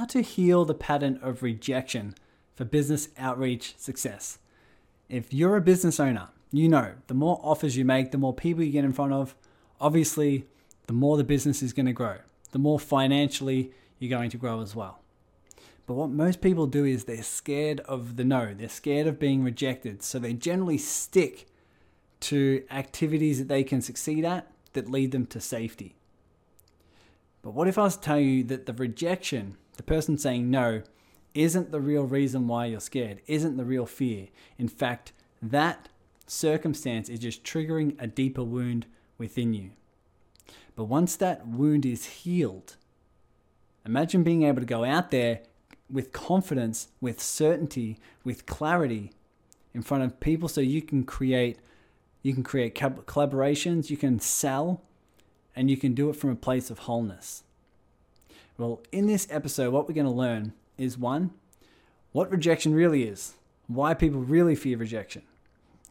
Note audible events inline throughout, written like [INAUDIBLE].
how to heal the pattern of rejection for business outreach success. If you're a business owner, you know the more offers you make, the more people you get in front of, obviously, the more the business is going to grow, the more financially you're going to grow as well. But what most people do is they're scared of the no, they're scared of being rejected. So they generally stick to activities that they can succeed at that lead them to safety. But what if I was to tell you that the rejection, the person saying no, isn't the real reason why you're scared, isn't the real fear? In fact, that circumstance is just triggering a deeper wound within you. But once that wound is healed, imagine being able to go out there with confidence, with certainty, with clarity in front of people so you can create you can create collaborations, you can sell, and you can do it from a place of wholeness. Well, in this episode, what we're going to learn is one, what rejection really is, why people really fear rejection.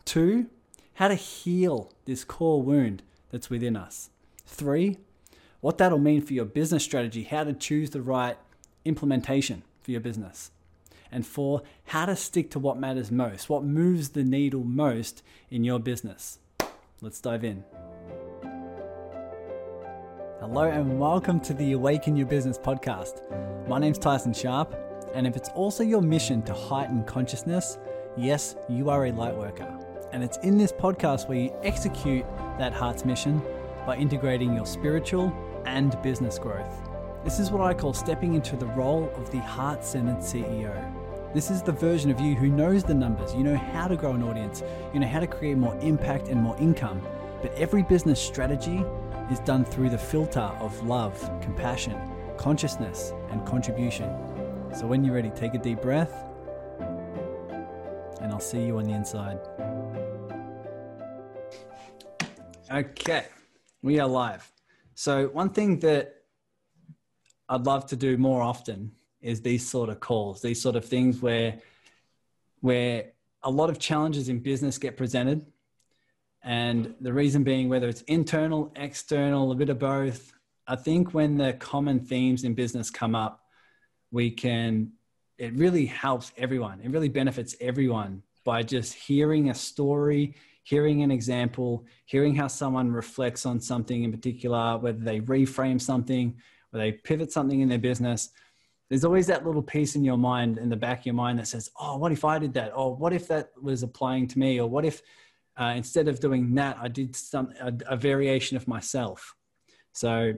Two, how to heal this core wound that's within us. Three, what that'll mean for your business strategy, how to choose the right implementation for your business. And four, how to stick to what matters most, what moves the needle most in your business. Let's dive in. Hello, and welcome to the Awaken Your Business podcast. My name's Tyson Sharp, and if it's also your mission to heighten consciousness, yes, you are a light worker. And it's in this podcast where you execute that heart's mission by integrating your spiritual and business growth. This is what I call stepping into the role of the heart centered CEO. This is the version of you who knows the numbers, you know how to grow an audience, you know how to create more impact and more income. But every business strategy is done through the filter of love, compassion, consciousness, and contribution. So when you're ready, take a deep breath, and I'll see you on the inside. Okay, we are live. So, one thing that I'd love to do more often is these sort of calls, these sort of things where where a lot of challenges in business get presented. And the reason being whether it's internal, external, a bit of both. I think when the common themes in business come up, we can it really helps everyone. It really benefits everyone by just hearing a story, hearing an example, hearing how someone reflects on something in particular, whether they reframe something, or they pivot something in their business there's always that little piece in your mind in the back of your mind that says oh what if i did that or what if that was applying to me or what if uh, instead of doing that i did some a, a, variation of myself so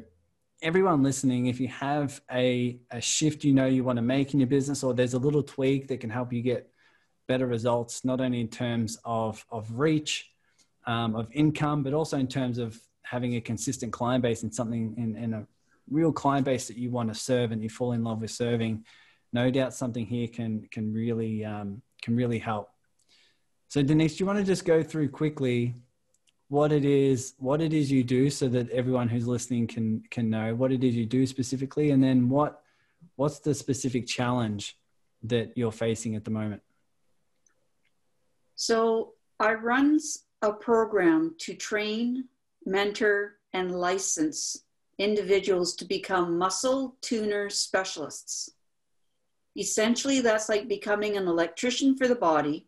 everyone listening if you have a, a shift you know you want to make in your business or there's a little tweak that can help you get better results not only in terms of of reach um, of income but also in terms of having a consistent client base and something in, in a real client base that you want to serve and you fall in love with serving, no doubt something here can can really um, can really help. So Denise, do you want to just go through quickly what it is what it is you do so that everyone who's listening can can know what it is you do specifically and then what what's the specific challenge that you're facing at the moment? So I runs a program to train, mentor, and license individuals to become muscle tuner specialists. Essentially, that's like becoming an electrician for the body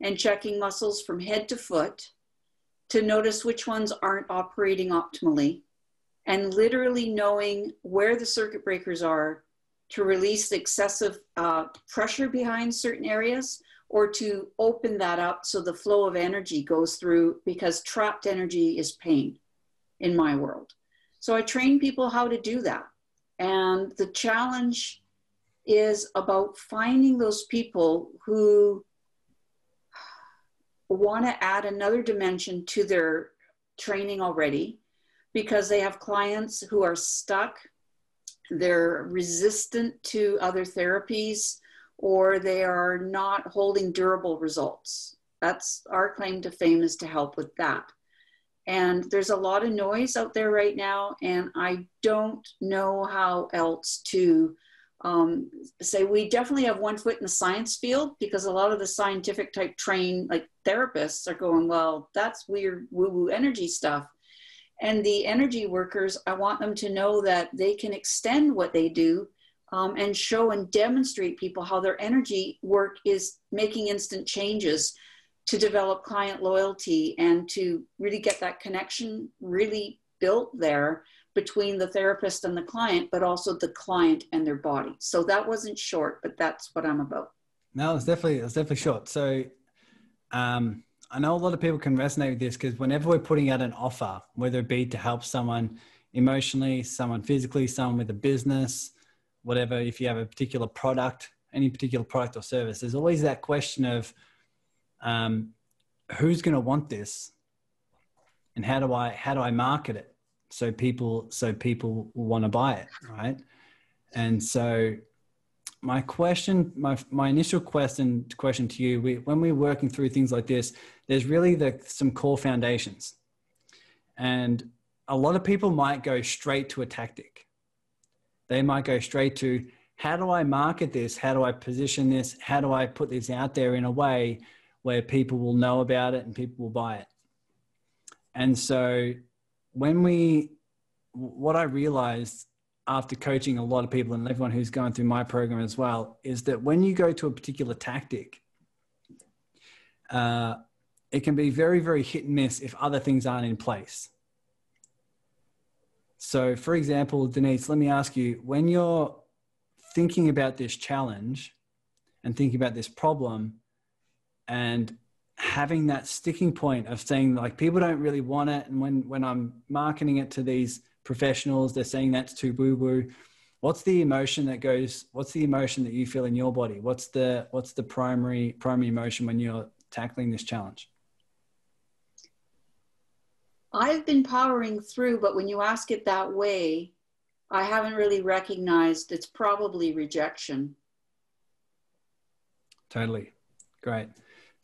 and checking muscles from head to foot to notice which ones aren't operating optimally and literally knowing where the circuit breakers are to release the excessive uh, pressure behind certain areas or to open that up so the flow of energy goes through because trapped energy is pain in my world. So I train people how to do that. And the challenge is about finding those people who want to add another dimension to their training already because they have clients who are stuck, they're resistant to other therapies, or they are not holding durable results. That's our claim to fame is to help with that. And there's a lot of noise out there right now, and I don't know how else to um, say we definitely have one foot in the science field because a lot of the scientific type trained like therapists are going, well, that's weird woo woo energy stuff. And the energy workers, I want them to know that they can extend what they do um, and show and demonstrate people how their energy work is making instant changes to develop client loyalty and to really get that connection really built there between the therapist and the client, but also the client and their body. So that wasn't short, but that's what I'm about. No, it's definitely it's definitely short. So um, I know a lot of people can resonate with this because whenever we're putting out an offer, whether it be to help someone emotionally, someone physically, someone with a business, whatever, if you have a particular product, any particular product or service, there's always that question of um, who's going to want this and how do I how do I market it so people so people want to buy it, right? And so my question, my, my initial question question to you, we, when we're working through things like this, there's really the, some core foundations. And a lot of people might go straight to a tactic. They might go straight to how do I market this? How do I position this? How do I put this out there in a way where people will know about it and people will buy it? And so when we, what I realized after coaching a lot of people and everyone who's going through my program as well is that when you go to a particular tactic, uh, it can be very, very hit and miss if other things aren't in place. So, for example, Denise, let me ask you when you're thinking about this challenge and thinking about this problem and having that sticking point of saying like people don't really want it. And when when i'm marketing it to these professionals they're saying that's too boo boo what's the emotion that goes what's the emotion that you feel in your body? What's the what's the primary primary emotion when you're tackling this challenge? I've been powering through but when you ask it that way i haven't really recognized it's probably rejection. Totally. Great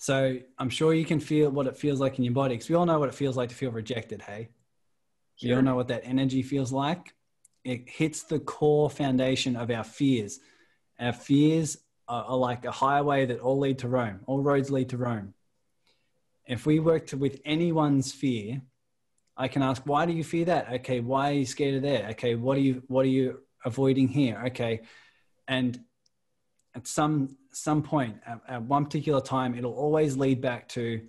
so i'm sure you can feel what it feels like in your body because we all know what it feels like to feel rejected hey Sure. You all know what that energy feels like? It hits the core foundation of our fears. Our fears are, are like a highway that all lead to Rome. All roads lead to Rome. If we work to, with anyone's fear, I can ask, why do you fear that? Okay, why are you scared of that? Okay, what are you what are you avoiding here? Okay, and at some some point, at, at one particular time, it'll always lead back to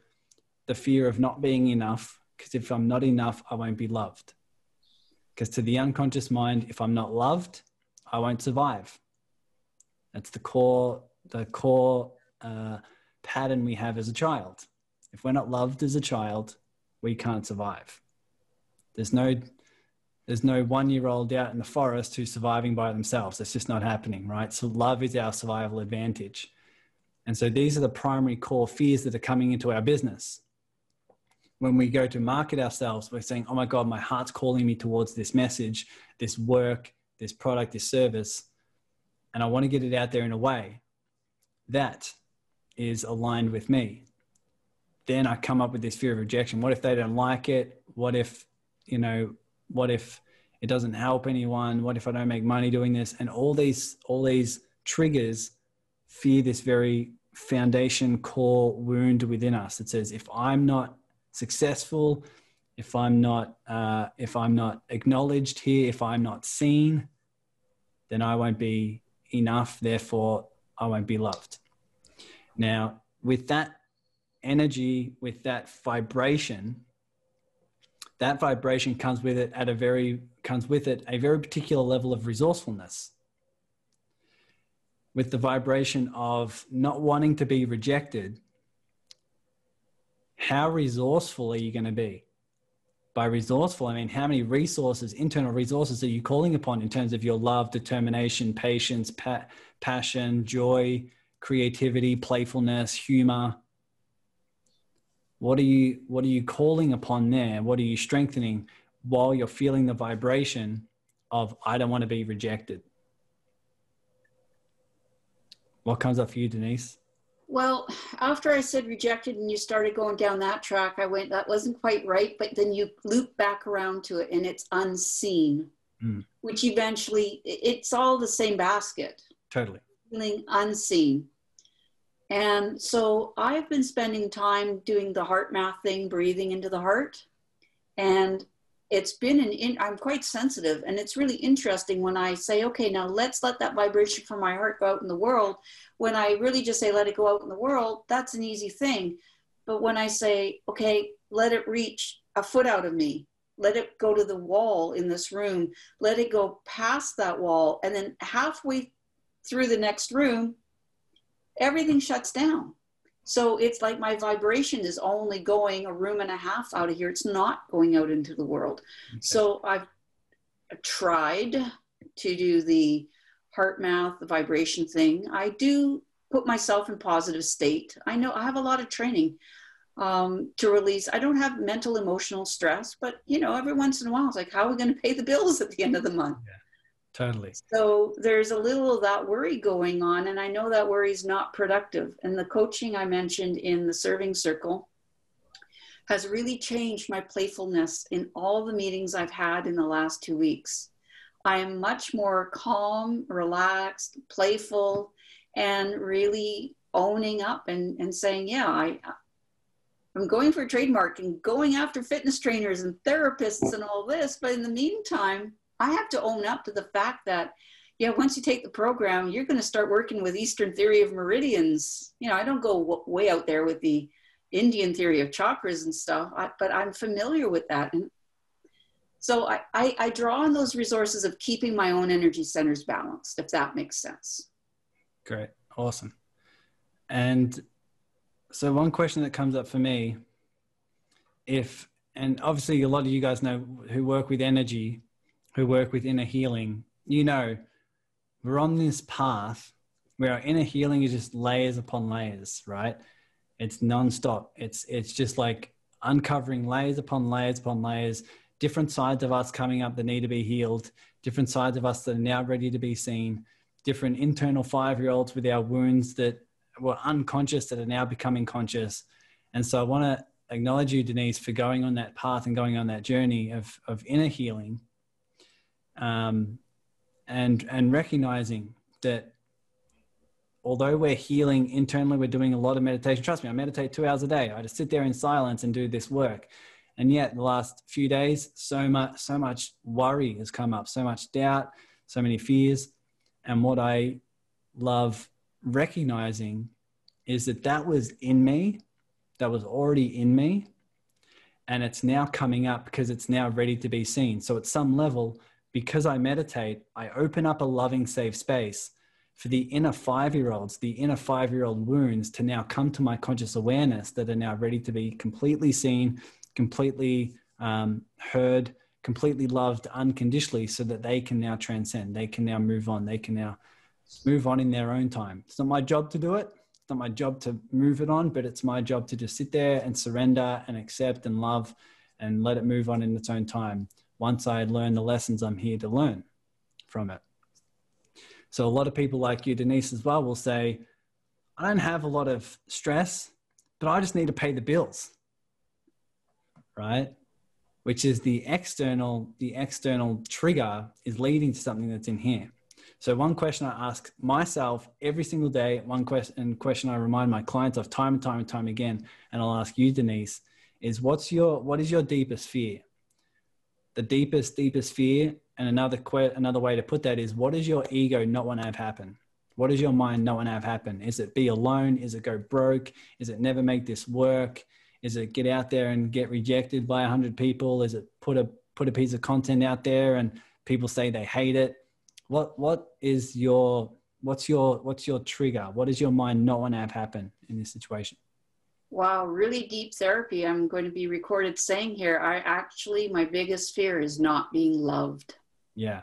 the fear of not being enough because if I'm not enough, I won't be loved. Because to the unconscious mind, if I'm not loved, I won't survive. That's the core, the core uh, pattern we have as a child. If we're not loved as a child, we can't survive. There's no, there's no one-year-old out in the forest who's surviving by themselves. It's just not happening, right? So love is our survival advantage. And so these are the primary core fears that are coming into our business when we go to market ourselves, we're saying, oh my God, my heart's calling me towards this message, this work, this product, this service. And I want to get it out there in a way that is aligned with me. Then I come up with this fear of rejection. What if they don't like it? What if, you know, what if it doesn't help anyone? What if I don't make money doing this? And all these, all these triggers fear this very foundation core wound within us that says, if I'm not successful, if I'm not uh, if I'm not acknowledged here, if I'm not seen, then I won't be enough. Therefore, I won't be loved. Now, with that energy, with that vibration, that vibration comes with it at a very comes with it a very particular level of resourcefulness. With the vibration of not wanting to be rejected, how resourceful are you going to be? By resourceful, I mean, how many resources, internal resources, are you calling upon in terms of your love, determination, patience, pa- passion, joy, creativity, playfulness, humor? What are you What are you calling upon there? What are you strengthening while you're feeling the vibration of I don't want to be rejected? What comes up for you, Denise? Well, after I said rejected and you started going down that track, I went, that wasn't quite right. But then you loop back around to it and it's unseen, mm. which eventually, it's all the same basket. Totally. Feeling unseen. And so I've been spending time doing the HeartMath thing, breathing into the heart. And it's been an in, i'm quite sensitive. And it's really interesting when i say okay now let's let that vibration from my heart go out in the world. When i really just say let it go out in the world that's an easy thing. But when i say okay let it reach a foot out of me let it go to the wall in this room let it go past that wall. And then halfway through the next room everything shuts down so it's like my vibration is only going a room and a half out of here. It's not going out into the world. Okay. So I've tried to do the HeartMath, the vibration thing. I do put myself in positive state. I know I have a lot of training um, to release. I don't have mental, emotional stress, but you know, every once in a while, it's like, how are we going to pay the bills at the end of the month? Yeah. Totally. So there's a little of that worry going on, and I know that worry is not productive. And the coaching I mentioned in the serving circle has really changed my playfulness in all the meetings I've had in the last two weeks. I am much more calm, relaxed, playful, and really owning up and, and saying, yeah, I, I'm going for a trademark and going after fitness trainers and therapists and all this. But in the meantime, I have to own up to the fact that, yeah, once you take the program, you're going to start working with Eastern theory of meridians. You know, I don't go way out there with the Indian theory of chakras and stuff, I, but I'm familiar with that. And so I, I, I draw on those resources of keeping my own energy centers balanced, if that makes sense. Great. Awesome. And so one question that comes up for me, if, and obviously a lot of you guys know who work with energy, who work with inner healing, you know, we're on this path where our inner healing is just layers upon layers, right? It's nonstop. It's it's just like uncovering layers upon layers upon layers, different sides of us coming up that need to be healed, different sides of us that are now ready to be seen, different internal five year olds with our wounds that were unconscious that are now becoming conscious. And so I want to acknowledge you, Denise, for going on that path and going on that journey of, of inner healing um, and and recognizing that although we're healing internally, we're doing a lot of meditation. Trust me, I meditate two hours a day. I just sit there in silence and do this work. And yet, the last few days, so much, so much worry has come up, so much doubt, so many fears. And what I love recognizing is that that was in me, that was already in me, and it's now coming up because it's now ready to be seen. So, at some level, because I meditate, I open up a loving, safe space for the inner five year olds, the inner five year old wounds to now come to my conscious awareness that are now ready to be completely seen, completely um, heard, completely loved unconditionally so that they can now transcend. They can now move on. They can now move on in their own time. It's not my job to do it. It's not my job to move it on, but it's my job to just sit there and surrender and accept and love and let it move on in its own time once I learn the lessons I'm here to learn from it. So a lot of people like you, Denise, as well, will say, I don't have a lot of stress, but I just need to pay the bills. Right? Which is the external, the external trigger is leading to something that's in here. So one question I ask myself every single day, one question question I remind my clients of time and time and time again, and I'll ask you, Denise, is what's your what is your deepest fear? The deepest, deepest fear. And another que- another way to put that is, what does your ego not want to have happen? What does your mind not want to have happen? Is it be alone? Is it go broke? Is it never make this work? Is it get out there and get rejected by hundred people? Is it put a put a piece of content out there and people say they hate it? What what is your what's your what's your trigger? What does your mind not want to have happen in this situation? Wow, really deep therapy. I'm going to be recorded saying here, I actually, my biggest fear is not being loved. Yeah,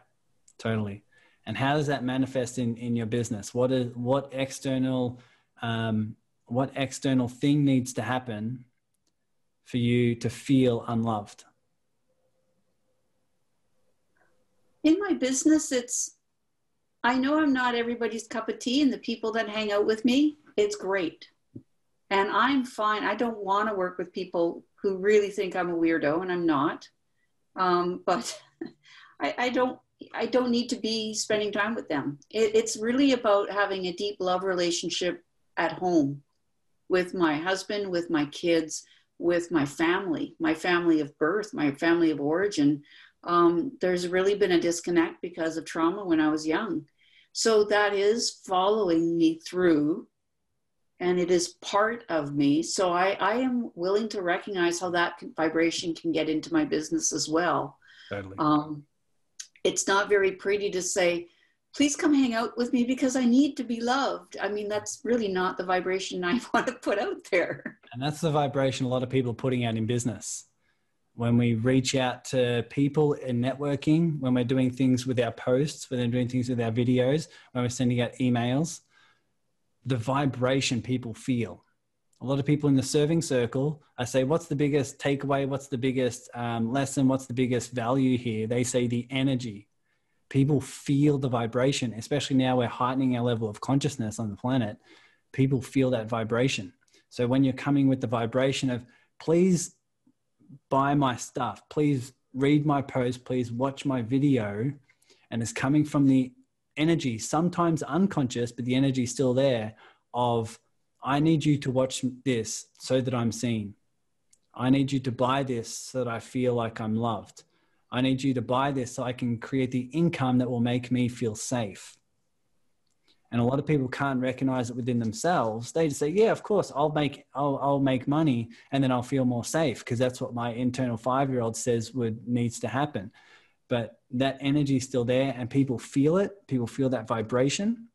totally. And how does that manifest in, in your business? What is, what external, um, what external thing needs to happen for you to feel unloved? In my business, it's, I know I'm not everybody's cup of tea and the people that hang out with me, it's great and I'm fine. I don't want to work with people who really think I'm a weirdo, and I'm not. Um, but [LAUGHS] I, I, don't. I don't need to be spending time with them. It, it's really about having a deep love relationship at home with my husband, with my kids, with my family, my family of birth, my family of origin. Um, there's really been a disconnect because of trauma when I was young. So that is following me through and it is part of me. So I, I am willing to recognize how that vibration can get into my business as well. Totally. Um, it's not very pretty to say, please come hang out with me because I need to be loved. I mean, that's really not the vibration [LAUGHS] I want to put out there. And that's the vibration a lot of people are putting out in business. When we reach out to people in networking, when we're doing things with our posts, when we're doing things with our videos, when we're sending out emails, the vibration people feel. A lot of people in the serving circle, I say, what's the biggest takeaway? What's the biggest um, lesson? What's the biggest value here? They say the energy people feel the vibration, especially now we're heightening our level of consciousness on the planet. People feel that vibration. So when you're coming with the vibration of, please buy my stuff, please read my post, please watch my video, and it's coming from the energy, sometimes unconscious, but the energy is still there of, I need you to watch this so that I'm seen. I need you to buy this so that I feel like I'm loved. I need you to buy this so I can create the income that will make me feel safe. And a lot of people can't recognize it within themselves. They just say, "Yeah, of course, I'll make I'll, I'll make money, and then I'll feel more safe because that's what my internal five year old says would needs to happen." But that energy is still there, and people feel it. People feel that vibration,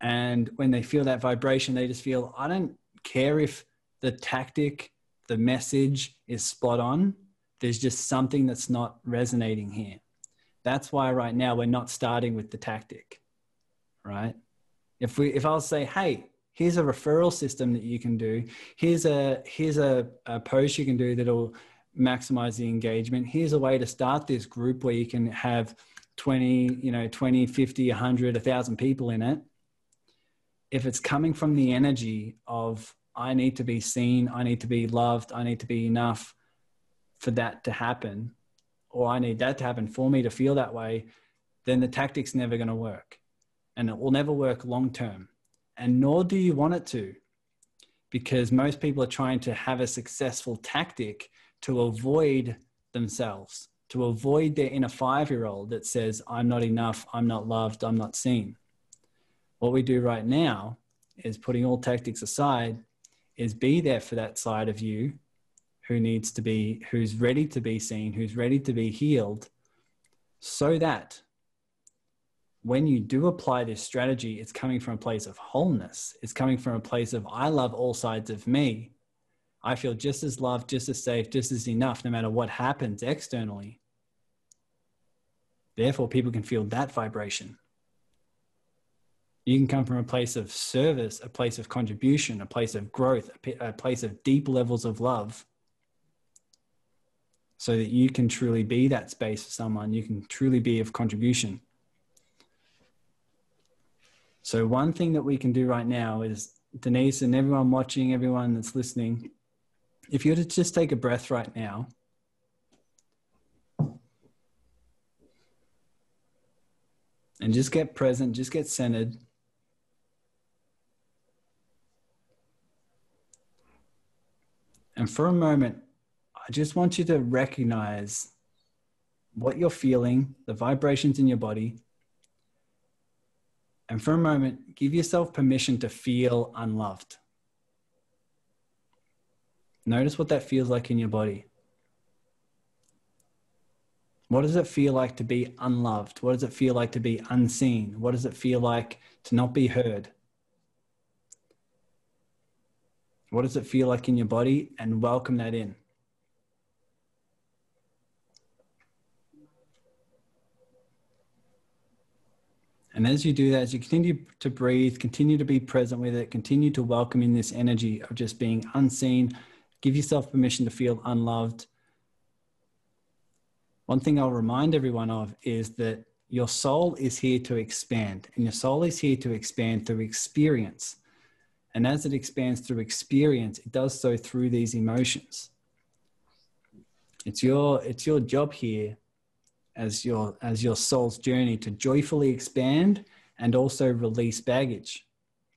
and when they feel that vibration, they just feel, "I don't care if the tactic, the message is spot on there's just something that's not resonating here. That's why right now we're not starting with the tactic, right? If we, if I'll say, hey, here's a referral system that you can do. Here's a here's a, a post you can do that'll maximize the engagement. Here's a way to start this group where you can have 20, you know, 20, 50, 100, 1,000 people in it. If it's coming from the energy of I need to be seen, I need to be loved, I need to be enough, for that to happen, or I need that to happen for me to feel that way, then the tactic's never going to work. And it will never work long term. And nor do you want it to, because most people are trying to have a successful tactic to avoid themselves, to avoid their inner five year old that says, I'm not enough, I'm not loved, I'm not seen. What we do right now is putting all tactics aside, is be there for that side of you who needs to be, who's ready to be seen, who's ready to be healed, so that when you do apply this strategy, it's coming from a place of wholeness. It's coming from a place of, I love all sides of me. I feel just as loved, just as safe, just as enough, no matter what happens externally. Therefore, people can feel that vibration. You can come from a place of service, a place of contribution, a place of growth, a place of deep levels of love so that you can truly be that space for someone, you can truly be of contribution. So, one thing that we can do right now is Denise and everyone watching, everyone that's listening, if you were to just take a breath right now, and just get present, just get centered. And for a moment, I just want you to recognize what you're feeling, the vibrations in your body. And for a moment, give yourself permission to feel unloved. Notice what that feels like in your body. What does it feel like to be unloved? What does it feel like to be unseen? What does it feel like to not be heard? What does it feel like in your body? And welcome that in. And as you do that, as you continue to breathe, continue to be present with it, continue to welcome in this energy of just being unseen, give yourself permission to feel unloved. One thing I'll remind everyone of is that your soul is here to expand, and your soul is here to expand through experience. And as it expands through experience, it does so through these emotions. It's your, it's your job here as your as your soul's journey to joyfully expand and also release baggage.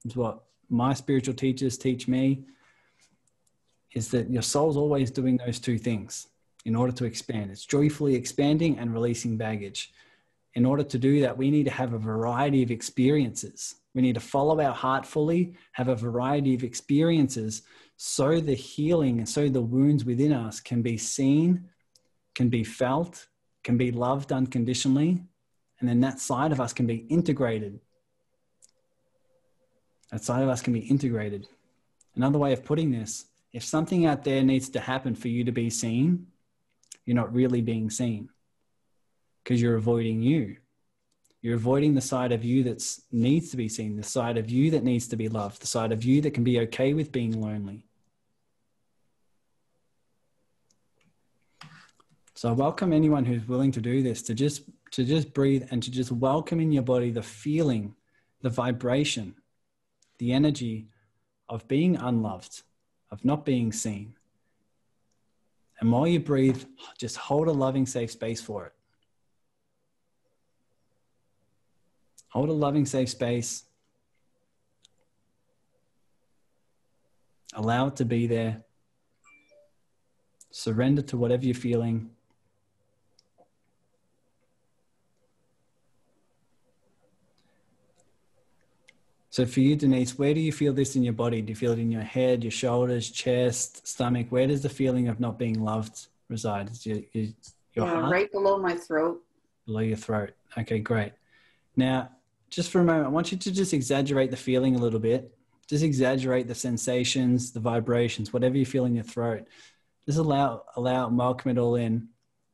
It's what my spiritual teachers teach me is that your soul's always doing those two things in order to expand. It's joyfully expanding and releasing baggage. In order to do that, we need to have a variety of experiences. We need to follow our heart fully, have a variety of experiences so the healing and so the wounds within us can be seen, can be felt, can be loved unconditionally, and then that side of us can be integrated. That side of us can be integrated. Another way of putting this if something out there needs to happen for you to be seen, you're not really being seen because you're avoiding you. You're avoiding the side of you that needs to be seen, the side of you that needs to be loved, the side of you that can be okay with being lonely. So I welcome anyone who's willing to do this to just to just breathe and to just welcome in your body the feeling, the vibration, the energy of being unloved, of not being seen. And while you breathe, just hold a loving, safe space for it. Hold a loving, safe space. Allow it to be there. Surrender to whatever you're feeling. So for you, Denise, where do you feel this in your body? Do you feel it in your head, your shoulders, chest, stomach? Where does the feeling of not being loved reside? Is your, your, your yeah, heart? right below my throat. Below your throat. Okay, great. Now, just for a moment, I want you to just exaggerate the feeling a little bit. Just exaggerate the sensations, the vibrations, whatever you feel in your throat. Just allow, allow, welcome it all in,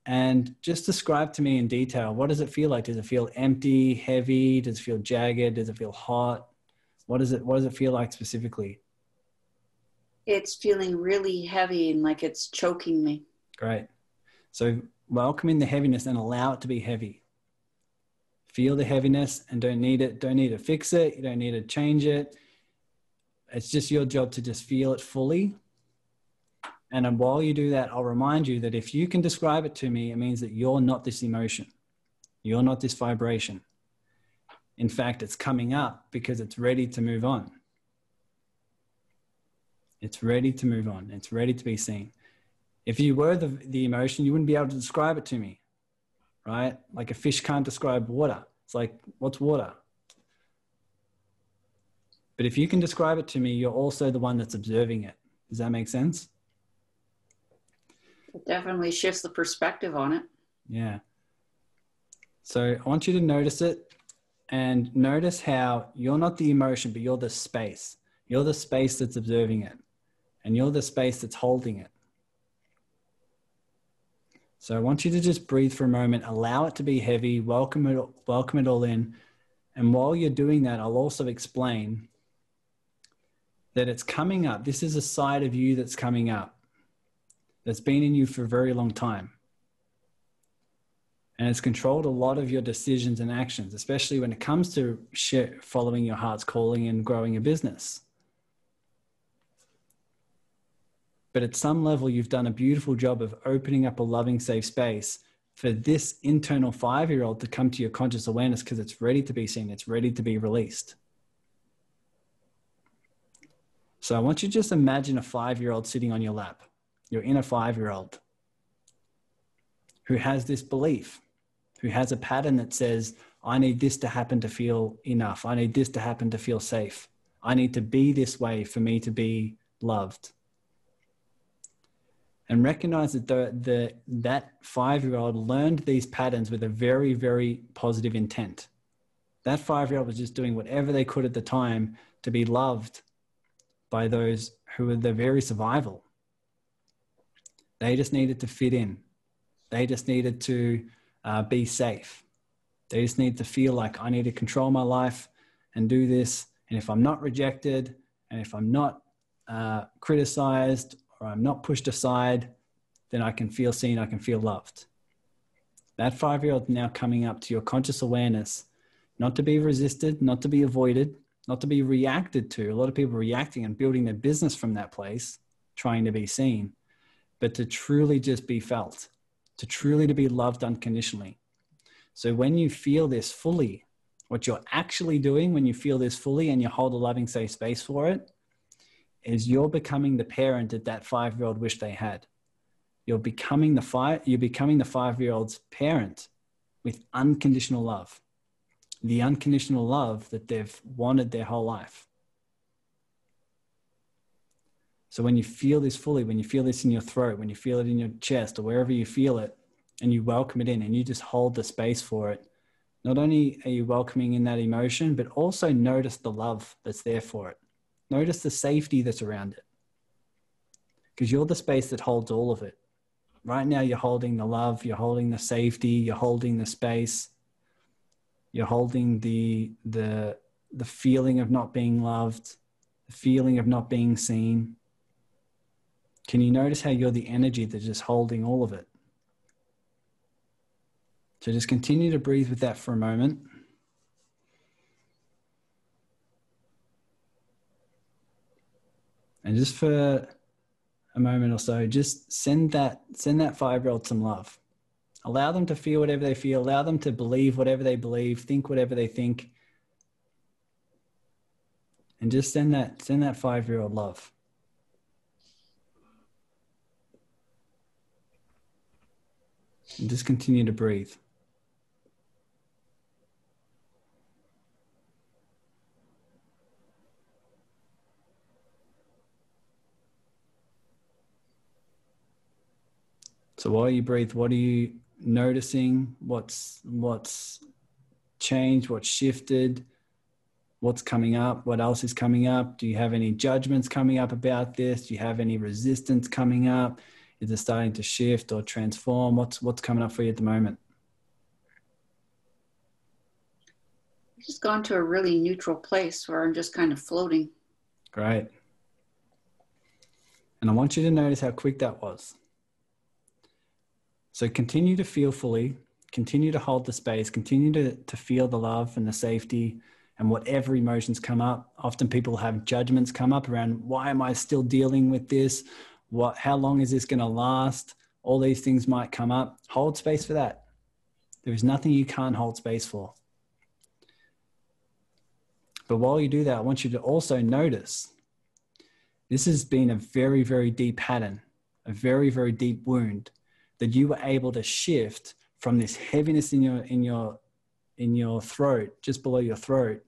and just describe to me in detail. What does it feel like? Does it feel empty, heavy? Does it feel jagged? Does it feel hot? What does it What does it feel like specifically? It's feeling really heavy and like it's choking me. Great. So welcome in the heaviness and allow it to be heavy. Feel the heaviness and don't need it. Don't need to fix it. You don't need to change it. It's just your job to just feel it fully. And while you do that, I'll remind you that if you can describe it to me, it means that you're not this emotion. You're not this vibration. In fact, it's coming up because it's ready to move on. It's ready to move on. It's ready to be seen. If you were the, the emotion, you wouldn't be able to describe it to me, right? Like a fish can't describe water. It's like, what's water? But if you can describe it to me, you're also the one that's observing it. Does that make sense? It definitely shifts the perspective on it. Yeah. So I want you to notice it and notice how you're not the emotion, but you're the space. You're the space that's observing it, and you're the space that's holding it. So I want you to just breathe for a moment, allow it to be heavy, welcome it, welcome it all in. And while you're doing that, I'll also explain that it's coming up. This is a side of you that's coming up, that's been in you for a very long time and it's controlled a lot of your decisions and actions, especially when it comes to following your heart's calling and growing a business. But at some level, you've done a beautiful job of opening up a loving, safe space for this internal five year old to come to your conscious awareness because it's ready to be seen, it's ready to be released. So I want you to just imagine a five year old sitting on your lap, your inner five year old who has this belief who has a pattern that says, I need this to happen to feel enough. I need this to happen to feel safe. I need to be this way for me to be loved. And recognize that the, the, that five year old learned these patterns with a very, very positive intent. That five year old was just doing whatever they could at the time to be loved by those who were their very survival. They just needed to fit in. They just needed to uh, be safe. They just need to feel like I need to control my life and do this. And if I'm not rejected, and if I'm not uh, criticized, or I'm not pushed aside, then I can feel seen, I can feel loved. That five year old now coming up to your conscious awareness, not to be resisted, not to be avoided, not to be reacted to. A lot of people reacting and building their business from that place, trying to be seen, but to truly just be felt to truly to be loved unconditionally. So when you feel this fully, what you're actually doing when you feel this fully and you hold a loving safe space for it, is you're becoming the parent that that five year old wished they had. You're becoming the five, you're becoming the five year old's parent with unconditional love, the unconditional love that they've wanted their whole life. So when you feel this fully, when you feel this in your throat, when you feel it in your chest or wherever you feel it, and you welcome it in and you just hold the space for it, not only are you welcoming in that emotion, but also notice the love that's there for it. Notice the safety that's around it. Because you're the space that holds all of it. Right now, you're holding the love, you're holding the safety, you're holding the space, you're holding the, the, the feeling of not being loved, the feeling of not being seen. Can you notice how you're the energy that's just holding all of it? So just continue to breathe with that for a moment. And just for a moment or so, just send that send that five year old some love. Allow them to feel whatever they feel. Allow them to believe whatever they believe. Think whatever they think. And just send that send that five year old love. And just continue to breathe. So while you breathe, what are you noticing? What's what's changed? What's shifted? What's coming up? What else is coming up? Do you have any judgments coming up about this? Do you have any resistance coming up? Is it starting to shift or transform? What's what's coming up for you at the moment? I've just gone to a really neutral place where I'm just kind of floating. Great. And I want you to notice how quick that was. So continue to feel fully, continue to hold the space, continue to, to feel the love and the safety and whatever emotions come up. Often people have judgments come up around why am I still dealing with this? What how long is this going to last? All these things might come up. Hold space for that. There is nothing you can't hold space for. But while you do that, I want you to also notice this has been a very, very deep pattern, a very, very deep wound that you were able to shift from this heaviness in your in your in your throat, just below your throat.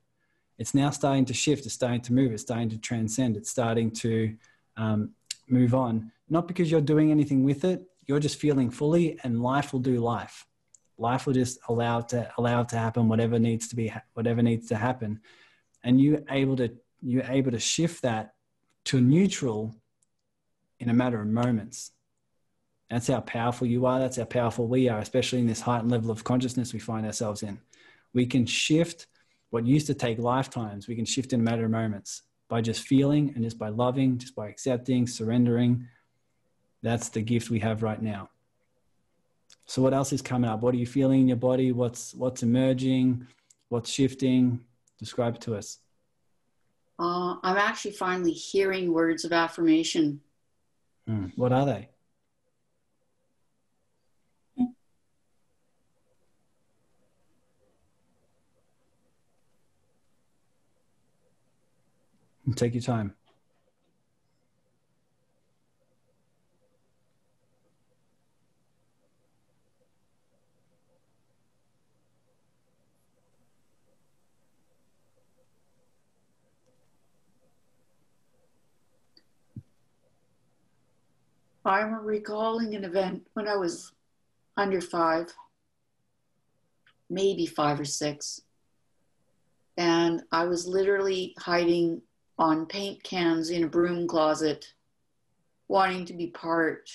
It's now starting to shift. It's starting to move. It's starting to transcend. It's starting to um, move on. Not because you're doing anything with it. You're just feeling fully, and life will do life. Life will just allow it to allow it to happen. Whatever needs to be, whatever needs to happen, and you're able to you're able to shift that to neutral in a matter of moments that's how powerful you are. That's how powerful we are, especially in this heightened level of consciousness we find ourselves in. We can shift what used to take lifetimes, we can shift in a matter of moments by just feeling and just by loving, just by accepting, surrendering. That's the gift we have right now. So what else is coming up? What are you feeling in your body? What's what's emerging? What's shifting? Describe it to us. Uh, I'm actually finally hearing words of affirmation. Hmm. What are they? Take your time. I'm recalling an event when I was under five, maybe five or six. And I was literally hiding on paint cans in a broom closet, wanting to be part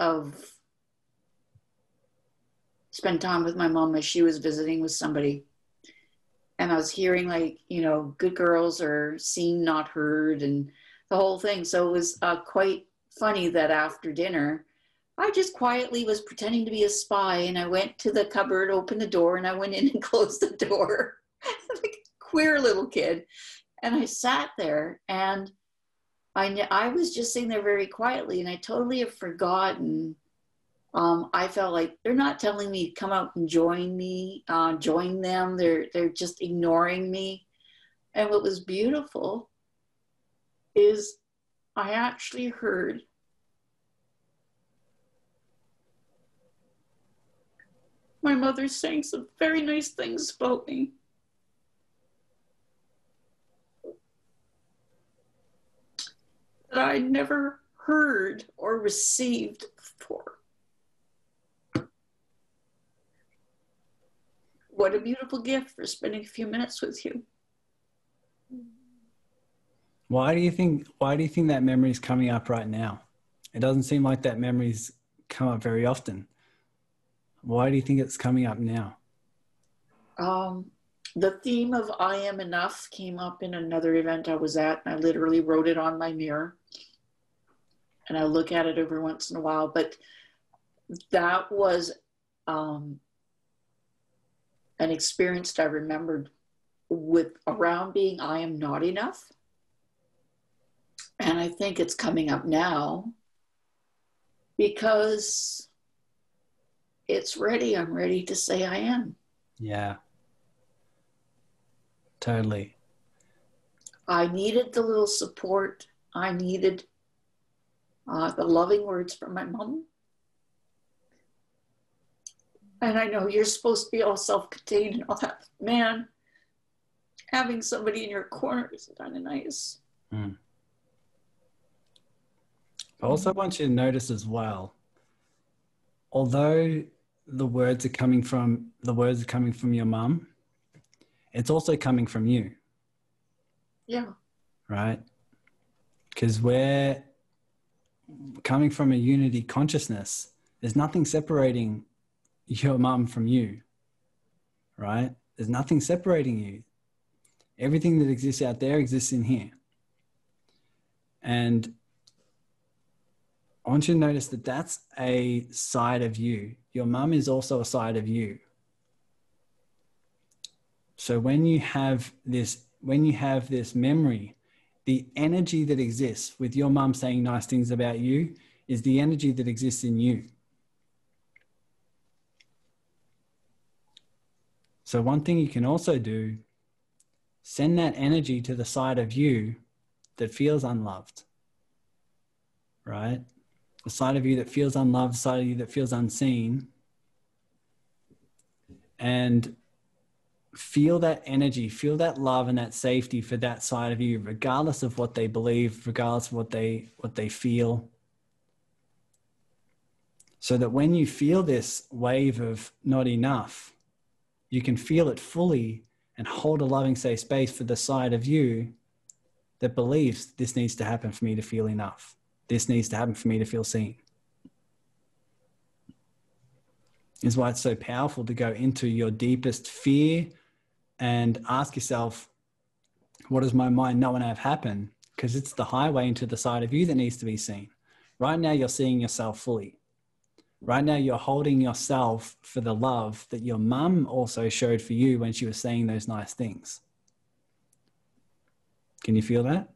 of spend time with my mom as she was visiting with somebody. And I was hearing like, you know, good girls are seen, not heard, and the whole thing. So it was uh, quite funny that after dinner, I just quietly was pretending to be a spy and I went to the cupboard, opened the door, and I went in and [LAUGHS] closed the door. [LAUGHS] like queer little kid and I sat there and I, I was just sitting there very quietly and I totally have forgotten. Um, I felt like they're not telling me come out and join me, uh, join them. They're, they're just ignoring me. And what was beautiful is I actually heard my mother saying some very nice things about me. That I never heard or received before. What a beautiful gift for spending a few minutes with you. Why do you think why do you think that memory is coming up right now? It doesn't seem like that memory's come up very often. Why do you think it's coming up now? Um, the theme of I am enough came up in another event I was at, and I literally wrote it on my mirror. And I look at it every once in a while, but that was um, an experience I remembered with around being I am not enough. And I think it's coming up now because it's ready. I'm ready to say I am. Yeah. Totally. I needed the little support. I needed uh, the loving words from my mom. And I know you're supposed to be all self contained and all that. Man, having somebody in your corner is kind of nice. Mm. I also want you to notice as well, although the words are coming from the words are coming from your mum, it's also coming from you. Yeah. Right? Because we're coming from a unity consciousness. There's nothing separating your mum from you. Right? There's nothing separating you. Everything that exists out there exists in here. And I want you to notice that that's a side of you. Your mum is also a side of you. So when you have this, when you have this memory, the energy that exists with your mum saying nice things about you is the energy that exists in you. So one thing you can also do, send that energy to the side of you that feels unloved. Right? the side of you that feels unloved, the side of you that feels unseen, and feel that energy, feel that love and that safety for that side of you, regardless of what they believe, regardless of what they what they feel. So that when you feel this wave of not enough, you can feel it fully and hold a loving, safe space for the side of you that believes this needs to happen for me to feel enough this needs to happen for me to feel seen. Is why it's so powerful to go into your deepest fear and ask yourself, what does my mind know and have happen? Because it's the highway into the side of you that needs to be seen. Right now, you're seeing yourself fully. Right now, you're holding yourself for the love that your mum also showed for you when she was saying those nice things. Can you feel that?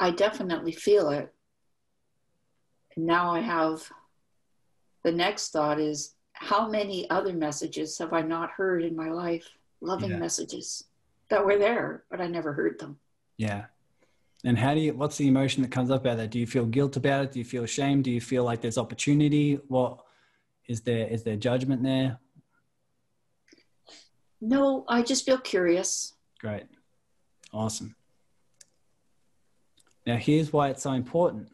I definitely feel it. And now I have the next thought is how many other messages have I not heard in my life? Loving yeah. messages that were there, but I never heard them. Yeah. And how do you, what's the emotion that comes up out of that? Do you feel guilt about it? Do you feel shame? Do you feel like there's opportunity? What is there, is there judgment there? No, I just feel curious. Great. Awesome. Now, here's why it's so important.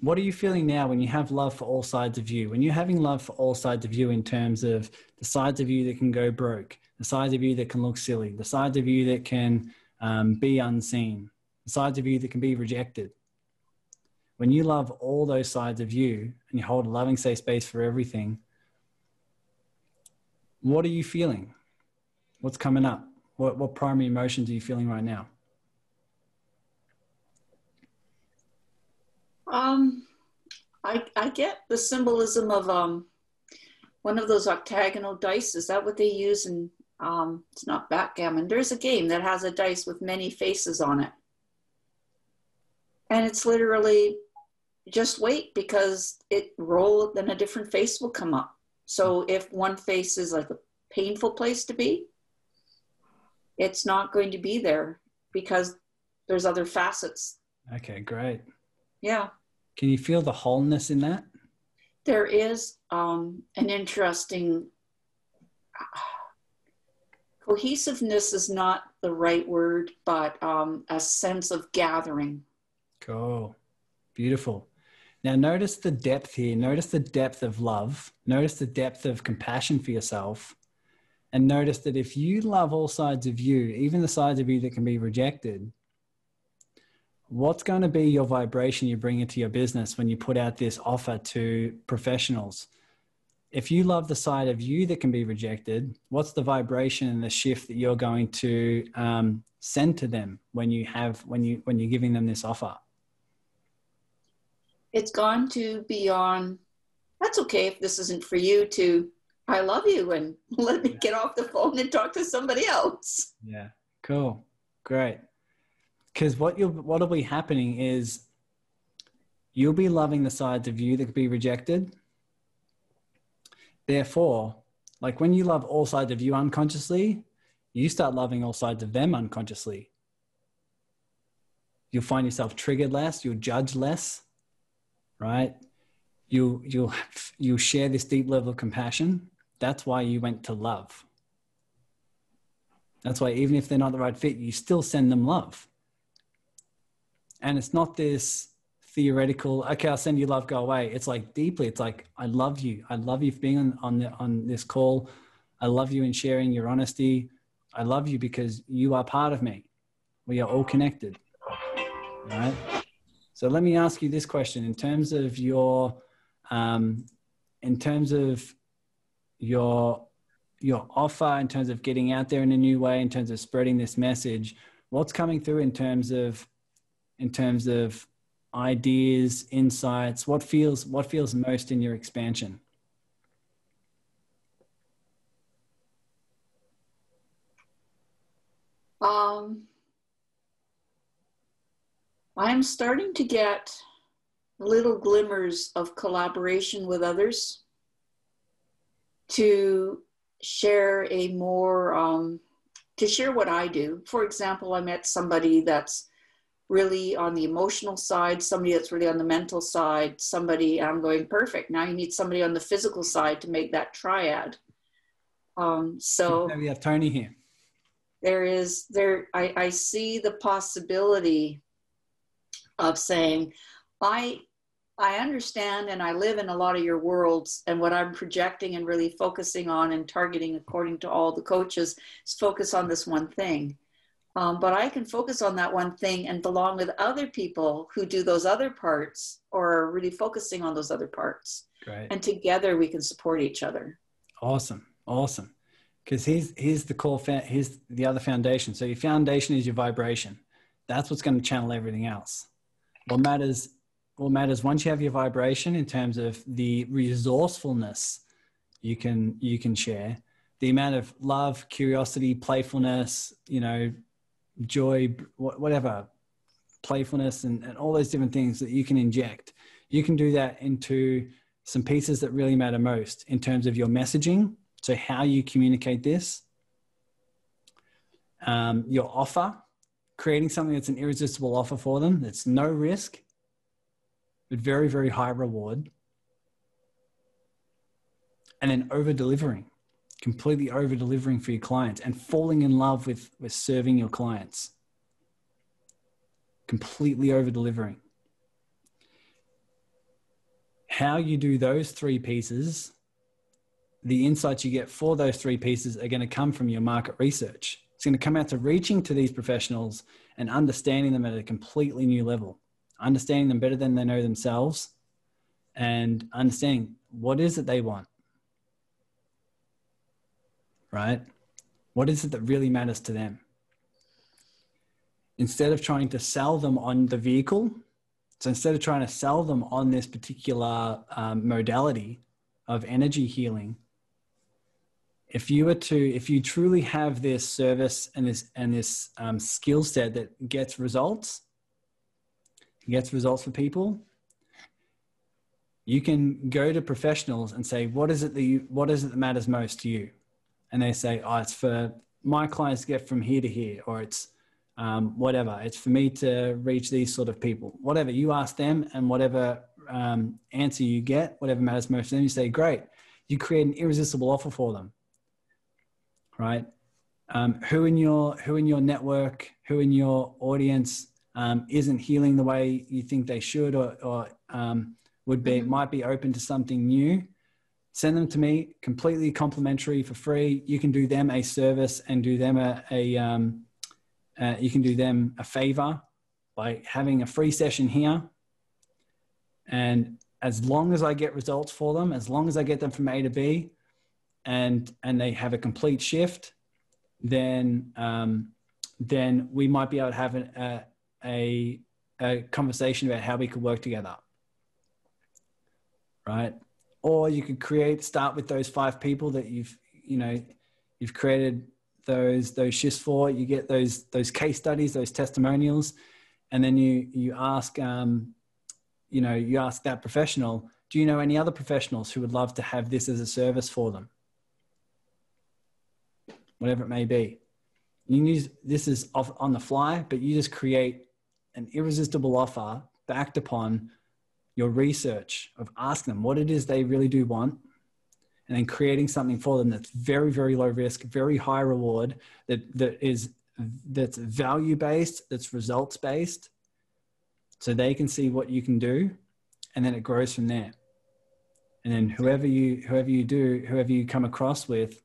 What are you feeling now when you have love for all sides of you? When you're having love for all sides of you in terms of the sides of you that can go broke, the sides of you that can look silly, the sides of you that can um, be unseen, the sides of you that can be rejected. When you love all those sides of you and you hold a loving, safe space for everything, what are you feeling? What's coming up? What, what primary emotions are you feeling right now? Um, I I get the symbolism of um one of those octagonal dice. Is that what they use in um it's not backgammon. There's a game that has a dice with many faces on it. And it's literally just wait because it roll, then a different face will come up. So if one face is like a painful place to be, it's not going to be there because there's other facets. Okay, great. Yeah. Can you feel the wholeness in that? There is um, an interesting cohesiveness is not the right word, but um, a sense of gathering. Cool. Beautiful. Now, notice the depth here. Notice the depth of love. Notice the depth of compassion for yourself. And notice that if you love all sides of you, even the sides of you that can be rejected, what's going to be your vibration you bring into your business when you put out this offer to professionals? if you love the side of you that can be rejected, what's the vibration and the shift that you're going to um, send to them when you have when you when you're giving them this offer? It's gone to beyond. That's okay if this isn't for you. To I love you and [LAUGHS] let me get off the phone and talk to somebody else. Yeah, cool, great. Because what you what'll be happening is you'll be loving the sides of you that could be rejected Therefore, like when you love all sides of you unconsciously, you start loving all sides of them unconsciously. You'll find yourself triggered less, you'll judge less, right? You, you'll, you'll share this deep level of compassion. That's why you went to love. That's why even if they're not the right fit, you still send them love. And it's not this theoretical okay i'll send you love go away. It's like deeply it's like i love you. I love you for being on on, the, on this call. I love you in sharing your honesty. I love you because you are part of me. We are all connected right? So let me ask you this question. In terms of your um, in terms of your your offer in terms of getting out there in a new way in terms of spreading this message what's coming through in terms of in terms of ideas, insights? What feels what feels most in your expansion? Um, I'm starting to get little glimmers of collaboration with others to share a more um, to share what I do. For example, I met somebody that's really on the emotional side, somebody that's really on the mental side, somebody I'm going perfect. Now you need somebody on the physical side to make that triad. Um, so we have Tony here. There is there I, I see the possibility of saying, I I understand and I live in a lot of your worlds and what I'm projecting and really focusing on and targeting according to all the coaches is focus on this one thing um, but I can focus on that one thing and belong with other people who do those other parts or are really focusing on those other parts. Great. And together we can support each other. Awesome. Awesome. Because here's, here's the core, fa- here's the other foundation. So your foundation is your vibration. That's what's going to channel everything else. What matters, what matters once you have your vibration in terms of the resourcefulness you can, you can share, the amount of love, curiosity, playfulness, you know, joy, whatever, playfulness, and, and all those different things that you can inject. You can do that into some pieces that really matter most in terms of your messaging. So, how you communicate this, um, your offer, creating something that's an irresistible offer for them that's no risk, but very, very high reward. And then over delivering completely over delivering for your clients and falling in love with, with serving your clients. Completely over delivering. How you do those three pieces, the insights you get for those three pieces are going to come from your market research. It's going to come out to reaching to these professionals and understanding them at a completely new level, understanding them better than they know themselves, and understanding what is it they want right? What is it that really matters to them? Instead of trying to sell them on the vehicle, so instead of trying to sell them on this particular um, modality of energy healing, if you were to, if you truly have this service and this and this um, skill set that gets results, gets results for people, you can go to professionals and say, what is it that you, what is it that matters most to you? And they say, oh, it's for my clients to get from here to here, or it's um, whatever. It's for me to reach these sort of people. Whatever you ask them, and whatever um, answer you get, whatever matters most to them, you say, great. You create an irresistible offer for them, right? Um, who in your who in your network, who in your audience um, isn't healing the way you think they should, or, or um, would be mm-hmm. might be open to something new send them to me completely complimentary for free. You can do them a service and do them a, a um, uh, you can do them a favor by having a free session here. And as long as i get results for them as long as i get them from a to b and and they have a complete shift then um, then we might be able to have an, a, a, a conversation about how we could work together. Right or you could create start with those five people that you've you know you've created those those shifts for. You get those those case studies those testimonials and then you you ask um, you know you ask that professional do you know any other professionals who would love to have this as a service for them? Whatever it may be. You use this is off on the fly but you just create an irresistible offer backed upon your research of asking them what it is they really do want and then creating something for them that's very very low risk very high reward that that is that's value based that's results based so they can see what you can do and then it grows from there. And then whoever you whoever you do whoever you come across with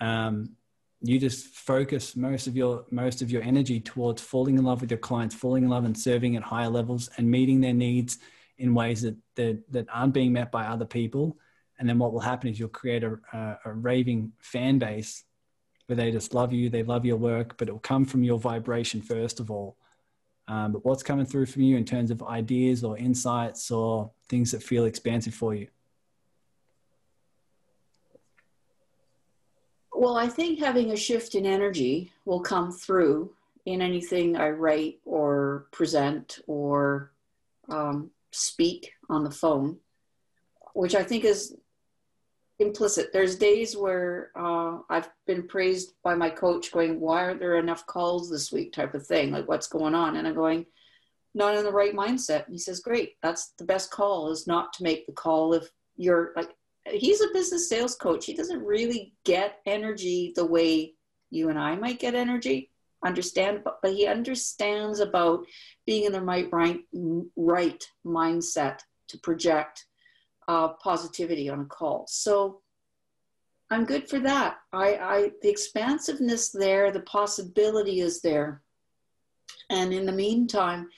um, you just focus most of your most of your energy towards falling in love with your clients falling in love and serving at higher levels and meeting their needs in ways that, that, that aren't being met by other people. And then what will happen is you'll create a, a, a raving fan base where they just love you, they love your work, but it will come from your vibration first of all. Um, but what's coming through from you in terms of ideas or insights or things that feel expansive for you? Well, I think having a shift in energy will come through in anything I write or present or um, speak on the phone, which I think is implicit. There's days where uh, I've been praised by my coach going, why aren't there enough calls this week type of thing? Like what's going on? And I'm going, not in the right mindset. And he says, great. That's the best call is not to make the call if you're like, he's a business sales coach. He doesn't really get energy the way you and I might get energy understand, but, but he understands about being in the right, right, right mindset to project uh, positivity on a call. So I'm good for that. I, I, the expansiveness there, the possibility is there. And in the meantime,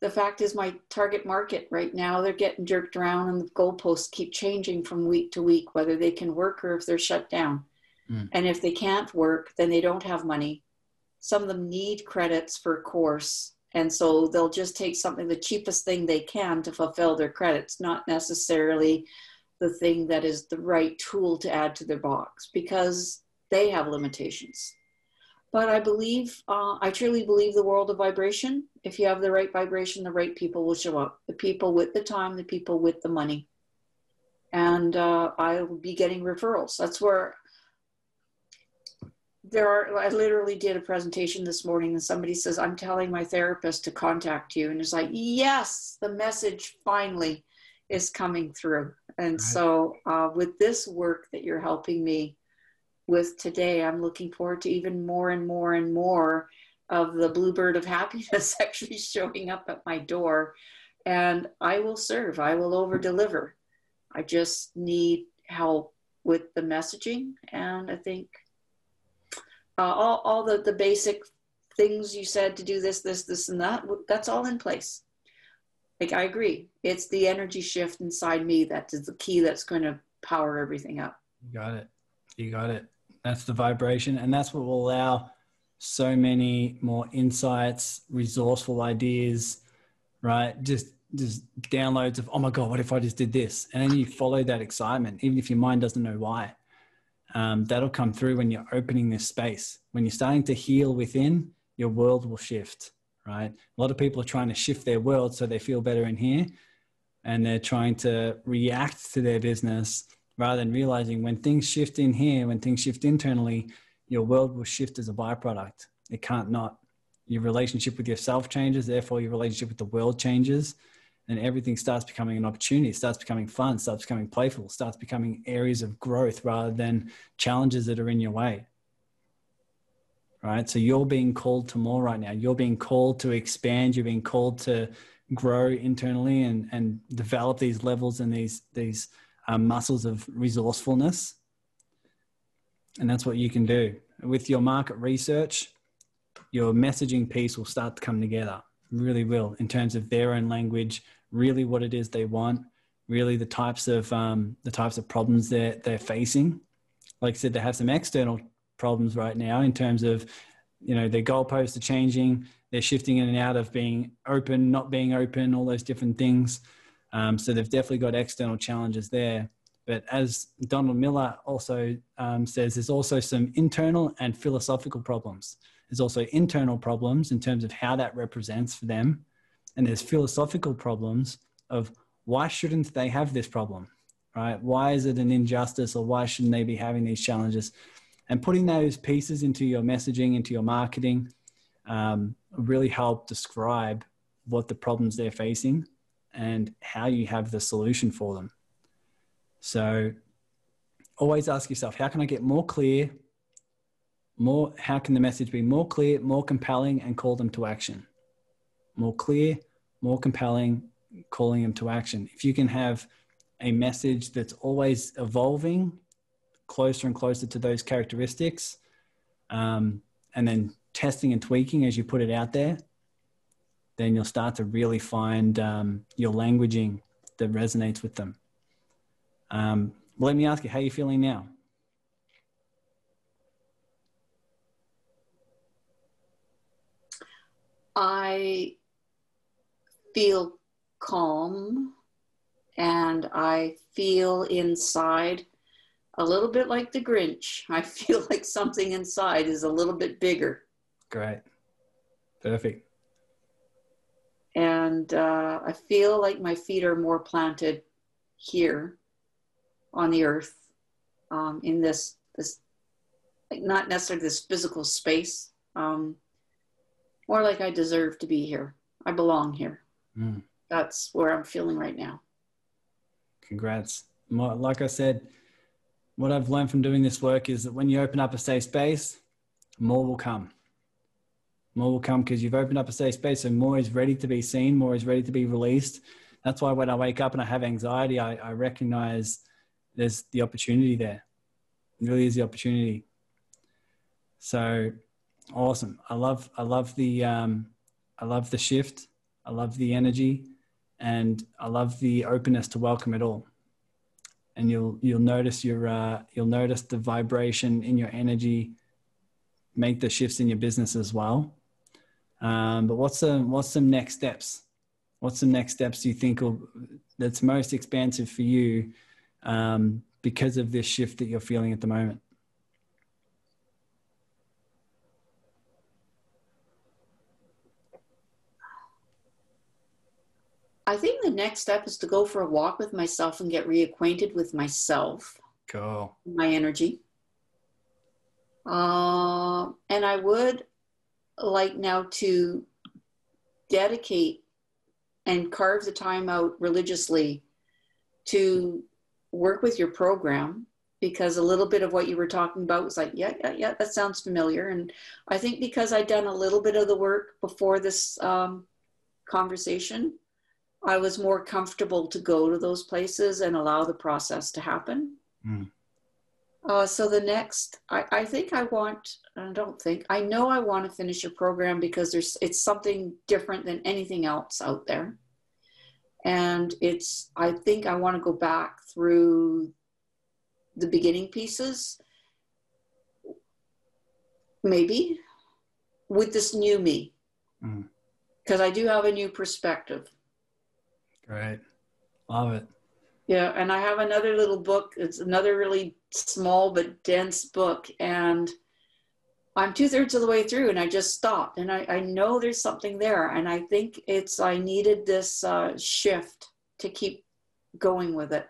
the fact is my target market right now, they're getting jerked around and the goalposts keep changing from week to week, whether they can work or if they're shut down. Mm. And if they can't work, then they don't have money some of them need credits for a course and so they'll just take something the cheapest thing they can to fulfill their credits not necessarily the thing that is the right tool to add to their box because they have limitations. But i believe uh, i truly believe the world of vibration. If you have the right vibration the right people will show up. The people with the time the people with the money. And uh, i'll be getting referrals. That's where there are i literally did a presentation this morning and somebody says i'm telling my therapist to contact you. And it's like yes the message finally is coming through. And right. so uh, with this work that you're helping me with today i'm looking forward to even more and more and more of the bluebird of happiness [LAUGHS] actually showing up at my door. And i will serve. I will over deliver i just need help with the messaging and i think uh, all, all the, the basic things you said to do this, this, this, and that, that's all in place. Like, I agree. It's the energy shift inside me that is the key that's going to power everything up. You got it. You got it. That's the vibration. And that's what will allow so many more insights, resourceful ideas, right? Just just downloads of, oh my God, what if I just did this? And then you follow that excitement, even if your mind doesn't know why um, that'll come through when you're opening this space. When you're starting to heal within, your world will shift, right? A lot of people are trying to shift their world so they feel better in here and they're trying to react to their business rather than realizing when things shift in here, when things shift internally, your world will shift as a byproduct. It can't not. Your relationship with yourself changes, therefore, your relationship with the world changes, and everything starts becoming an opportunity, starts becoming fun, starts becoming playful, starts becoming areas of growth rather than challenges that are in your way. Right. So you're being called to more right now. You're being called to expand, you're being called to grow internally and, and develop these levels and these, these um, muscles of resourcefulness. And that's what you can do. With your market research, your messaging piece will start to come together, really will, in terms of their own language, really what it is they want, really the types of um, the types of problems they're they're facing. Like I said, they have some external problems right now in terms of, you know, their goalposts are changing, they're shifting in and out of being open, not being open, all those different things. Um, so they've definitely got external challenges there. But as Donald Miller also um, says, there's also some internal and philosophical problems. There's also internal problems in terms of how that represents for them. And there's philosophical problems of why shouldn't they have this problem, right? Why is it an injustice or why shouldn't they be having these challenges? And putting those pieces into your messaging, into your marketing, um, really help describe what the problems they're facing and how you have the solution for them. So always ask yourself, how can I get more clear? More, how can the message be more clear, more compelling, and call them to action? More clear, more compelling, calling them to action. If you can have a message that's always evolving, closer and closer to those characteristics, um, and then testing and tweaking as you put it out there, then you'll start to really find um, your languaging that resonates with them. Um, let me ask you, how are you feeling now? I feel calm and I feel inside a little bit like the Grinch. I [LAUGHS] feel like something inside is a little bit bigger. Great. Perfect and uh, I feel like my feet are more planted here on the earth um, in this this like not necessarily this physical space um, more like I deserve to be here. I belong here. Mm. that's where I'm feeling right now. Congrats. Like I said what I've learned from doing this work is that when you open up a safe space more will come. More will come because you've opened up a safe space and more is ready to be seen more is ready to be released. That's why when i wake up and i have anxiety i, I recognize there's the opportunity there. It really is the opportunity. So awesome i love i love the um, i love the shift i love the energy and i love the openness to welcome it all and you'll you'll notice your uh, you'll notice the vibration in your energy make the shifts in your business as well um, but what's some what's some next steps? What's some next steps you think will, that's most expansive for you um, because of this shift that you're feeling at the moment? I think the next step is to go for a walk with myself and get reacquainted with myself. Cool. My energy. Uh, and I would like now to dedicate and carve the time out religiously to work with your program because a little bit of what you were talking about was like, yeah, yeah, yeah, that sounds familiar. And I think because I'd done a little bit of the work before this um, conversation, I was more comfortable to go to those places and allow the process to happen. Mm. Uh, so the next, I, I think I want, I don't think, I know I want to finish a program because there's, it's something different than anything else out there. And it's, I think I want to go back through the beginning pieces, maybe with this new me, because mm. I do have a new perspective. Great. Love it. Yeah, and I have another little book. It's another really small but dense book, and I'm two thirds of the way through and I just stopped. And I, I know there's something there. And I think it's, I needed this uh, shift to keep going with it.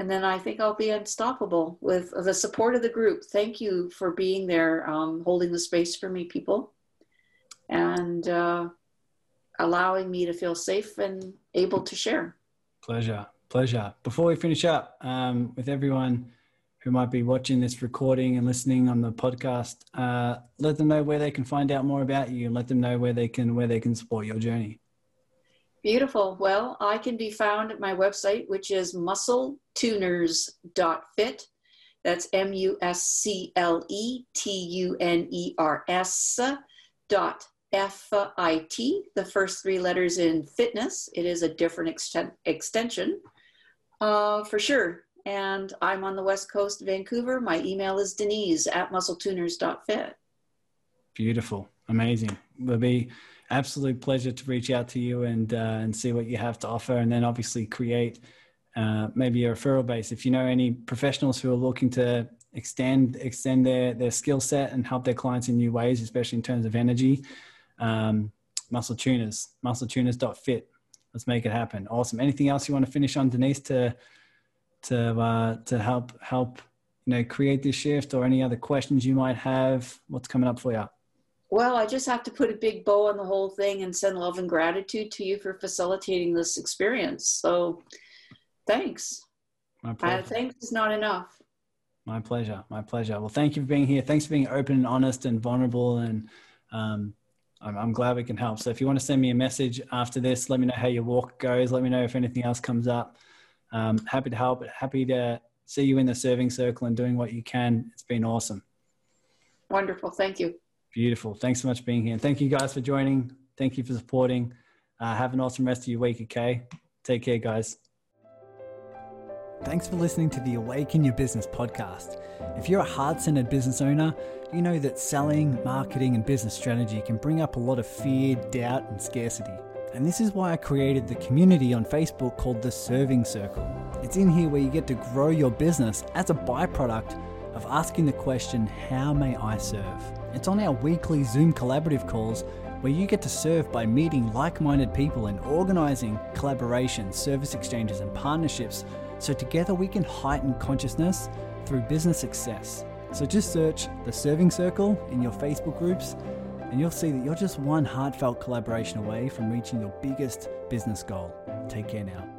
And then I think I'll be unstoppable with the support of the group. Thank you for being there, um, holding the space for me, people, and uh, allowing me to feel safe and able to share. Pleasure. Pleasure. Before we finish up, um, with everyone, who might be watching this recording and listening on the podcast, uh, let them know where they can find out more about you and let them know where they can where they can support your journey. Beautiful. Well, I can be found at my website, which is muscletuners.fit. That's M U S C L E T U N E R S dot F I T, the first three letters in fitness. It is a different extension uh, for sure and I'm on the West Coast, Vancouver. My email is denise at muscletuners.fit. Beautiful. Amazing. It'll be absolute pleasure to reach out to you and, uh, and see what you have to offer. And then obviously create uh, maybe a referral base. If you know any professionals who are looking to extend, extend their, their skill set and help their clients in new ways, especially in terms of energy, um, muscle tuners, muscletuners.fit. Let's make it happen. Awesome. Anything else you want to finish on, Denise, to to uh, to help help you know create this shift or any other questions you might have what's coming up for you well i just have to put a big bow on the whole thing and send love and gratitude to you for facilitating this experience so thanks my pleasure. Uh, thanks is not enough my pleasure my pleasure well thank you for being here thanks for being open and honest and vulnerable and um, I'm, I'm glad we can help so if you want to send me a message after this let me know how your walk goes let me know if anything else comes up um, happy to help. Happy to see you in the serving circle and doing what you can. It's been awesome. Wonderful. Thank you. Beautiful. Thanks so much for being here. And thank you guys for joining. Thank you for supporting. Uh, have an awesome rest of your week, okay? Take care, guys. Thanks for listening to the Awaken Your Business podcast. If you're a heart centered business owner, you know that selling, marketing, and business strategy can bring up a lot of fear, doubt, and scarcity. And this is why I created the community on Facebook called the Serving Circle. It's in here where you get to grow your business as a byproduct of asking the question, How may I serve? It's on our weekly Zoom collaborative calls where you get to serve by meeting like minded people and organizing collaborations, service exchanges, and partnerships so together we can heighten consciousness through business success. So just search the Serving Circle in your Facebook groups and you'll see that you're just one heartfelt collaboration away from reaching your biggest business goal. Take care now.